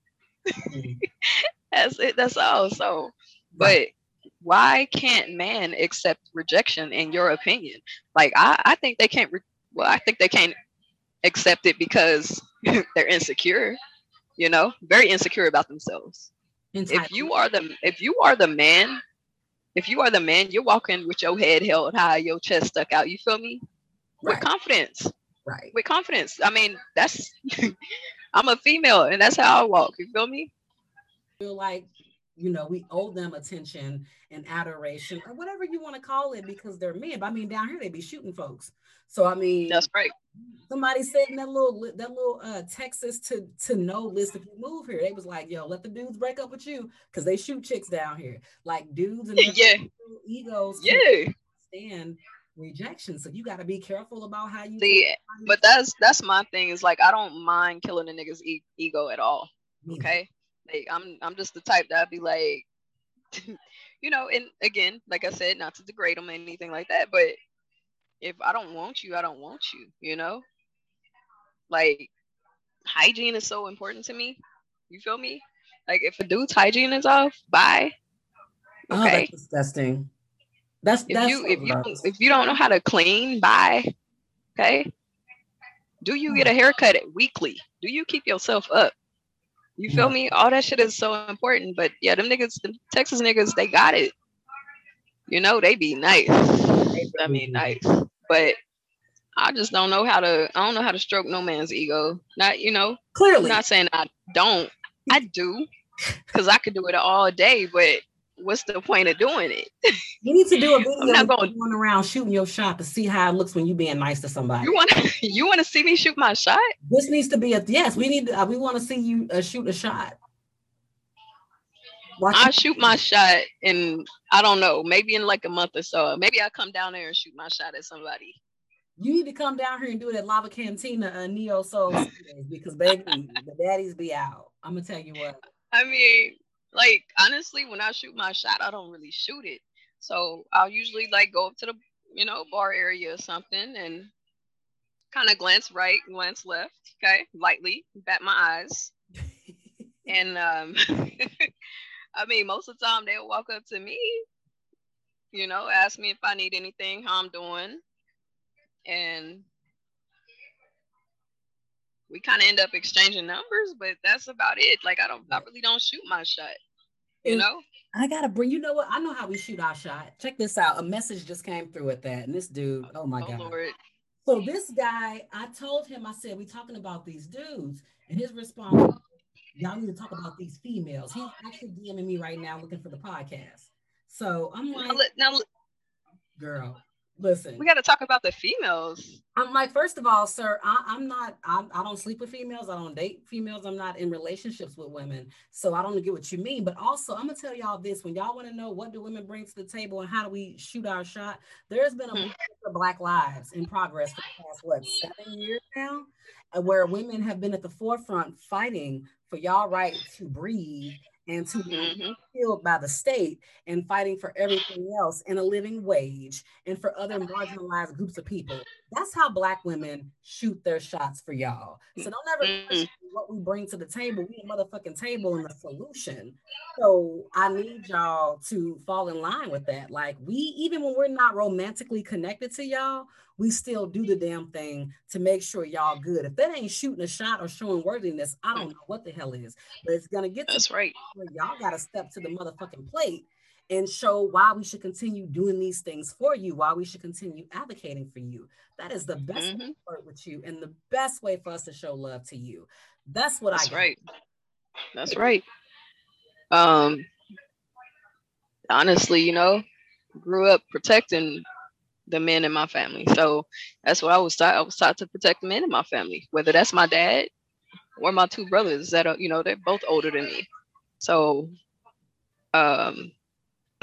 That's it. That's all. So, but why can't man accept rejection in your opinion? Like I, I think they can't. Re- well, I think they can't accept it because they're insecure. You know, very insecure about themselves. If you are the if you are the man, if you are the man, you're walking with your head held high, your chest stuck out. You feel me? With confidence. right. With confidence. I mean, that's. I'm a female, and that's how I walk. You feel me? feel like you know we owe them attention and adoration or whatever you want to call it because they're men. But I mean, down here they be shooting folks. So I mean, That's right. somebody said in that little that little uh Texas to to know list if you move here, they was like, yo, let the dudes break up with you because they shoot chicks down here. Like dudes and Yeah. egos Yeah. stand rejection. So you got to be careful about how you. See, but that's that's my thing. Is like I don't mind killing a nigga's e- ego at all. Okay, like I'm I'm just the type that I'd be like, you know, and again, like I said, not to degrade them or anything like that, but if I don't want you, I don't want you. You know, like hygiene is so important to me. You feel me? Like if a dude's hygiene is off, bye. Oh, Okay. that's disgusting. That's if that's you if you if you don't know how to clean, bye. Okay. Do you get a haircut weekly? Do you keep yourself up? You feel me? All that shit is so important. But yeah, them niggas, them Texas niggas, they got it. You know, they be nice. I mean, nice. But I just don't know how to. I don't know how to stroke no man's ego. Not you know. I'm clearly not saying I don't. I do, because I could do it all day. But what's the point of doing it? You need to do a video I'm not going- going around shooting your shot to see how it looks when you being nice to somebody. You want to? You want to see me shoot my shot? this needs to be a yes. We need. To, uh, we want to see you uh, shoot a shot. Watch I shoot my shot in I don't know, maybe in like a month or so. Maybe I come down there and shoot my shot at somebody. You need to come down here and do it at Lava Cantina and Neo Soul because baby, the daddies be out. I'm gonna tell you what. I mean, like honestly, when I shoot my shot, I don't really shoot it. So I'll usually like go up to the you know bar area or something and kind of glance right, glance left, okay, lightly, bat my eyes, and um, I mean, most of the time they'll walk up to me, you know, ask me if I need anything, how I'm doing, and we kind of end up exchanging numbers, but that's about it. Like I don't, I really don't shoot my shot. You know. I gotta bring. You know what? I know how we shoot our shot. Check this out. A message just came through with that, and this dude. Oh my oh, god. Lord. So this guy, I told him, I said, we talking about these dudes, and his response, y'all need to talk about these females. He's actually DMing me right now, looking for the podcast. So I'm like, now, now girl, Listen, we got to talk about the females. I'm like, first of all, sir, I, am not, I, I don't sleep with females. I don't date females. I'm not in relationships with women. So I don't get what you mean. But also, I'm gonna tell y'all this: when y'all want to know what do women bring to the table and how do we shoot our shot, there's been a hmm. for Black lives in progress for the past what seven years now, where women have been at the forefront fighting for y'all right to breathe and to be mm-hmm. killed by the state and fighting for everything else and a living wage and for other marginalized groups of people. That's how Black women shoot their shots for y'all. So don't ever mm-hmm. What we bring to the table. We a motherfucking table and the solution. So I need y'all to fall in line with that. Like we, even when we're not romantically connected to y'all, we still do the damn thing to make sure y'all good. If that ain't shooting a shot or showing worthiness, I don't know what the hell is. But it's gonna get that's right. y'all gotta step to the motherfucking plate and show why we should continue doing these things for you, why we should continue advocating for you. That is the best mm-hmm. way to work with you and the best way for us to show love to you. That's what That's I right. That's right. Um honestly, you know, grew up protecting the men in my family. So that's what I was taught. I was taught to protect the men in my family, whether that's my dad or my two brothers that are, you know, they're both older than me. So um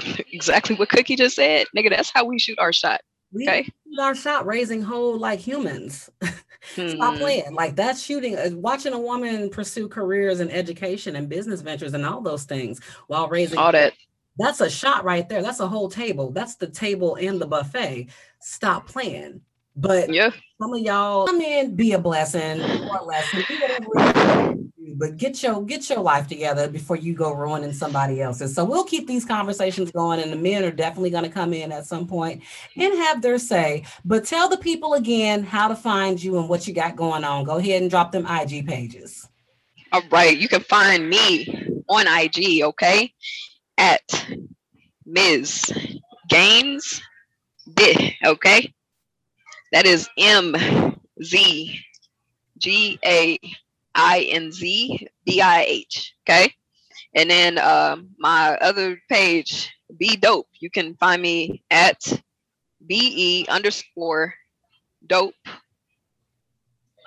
exactly what Cookie just said. Nigga, that's how we shoot our shot. We okay. our shot raising whole like humans. Stop hmm. playing. Like that's shooting, uh, watching a woman pursue careers and education and business ventures and all those things while raising all that. That's a shot right there. That's a whole table. That's the table and the buffet. Stop playing. But yeah, some of y'all come in, be a blessing or a lesson, but get your get your life together before you go ruining somebody else's. So we'll keep these conversations going, and the men are definitely going to come in at some point and have their say. But tell the people again how to find you and what you got going on. Go ahead and drop them IG pages. All right, you can find me on IG, okay, at Ms. Gaines okay. That is M Z G A I N Z B I H. Okay. And then um, my other page, Be Dope. You can find me at B E underscore dope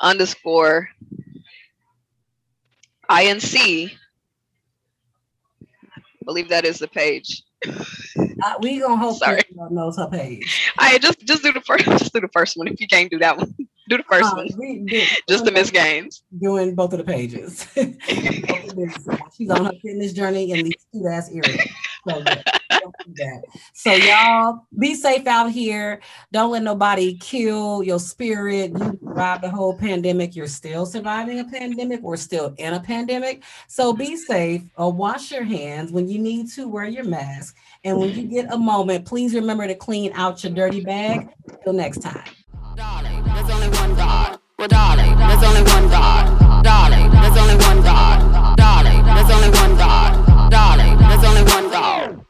underscore I N C. believe that is the page. Uh, we gonna hope Sorry. knows her page. I just just do the first just do the first one if you can't do that one. Do the first uh, one. Did, Just the Miss Gaines. Doing both of the pages. She's on her fitness journey in these cute ass earrings. So, yeah, so y'all be safe out here. Don't let nobody kill your spirit. You survived the whole pandemic. You're still surviving a pandemic. We're still in a pandemic. So be safe. Or wash your hands when you need to. Wear your mask. And when you get a moment, please remember to clean out your dirty bag. Till next time. There's only one God. Well, darling, there's only one God. Darling, there's only one God. Darling, there's only one God. Darling, there's only one God.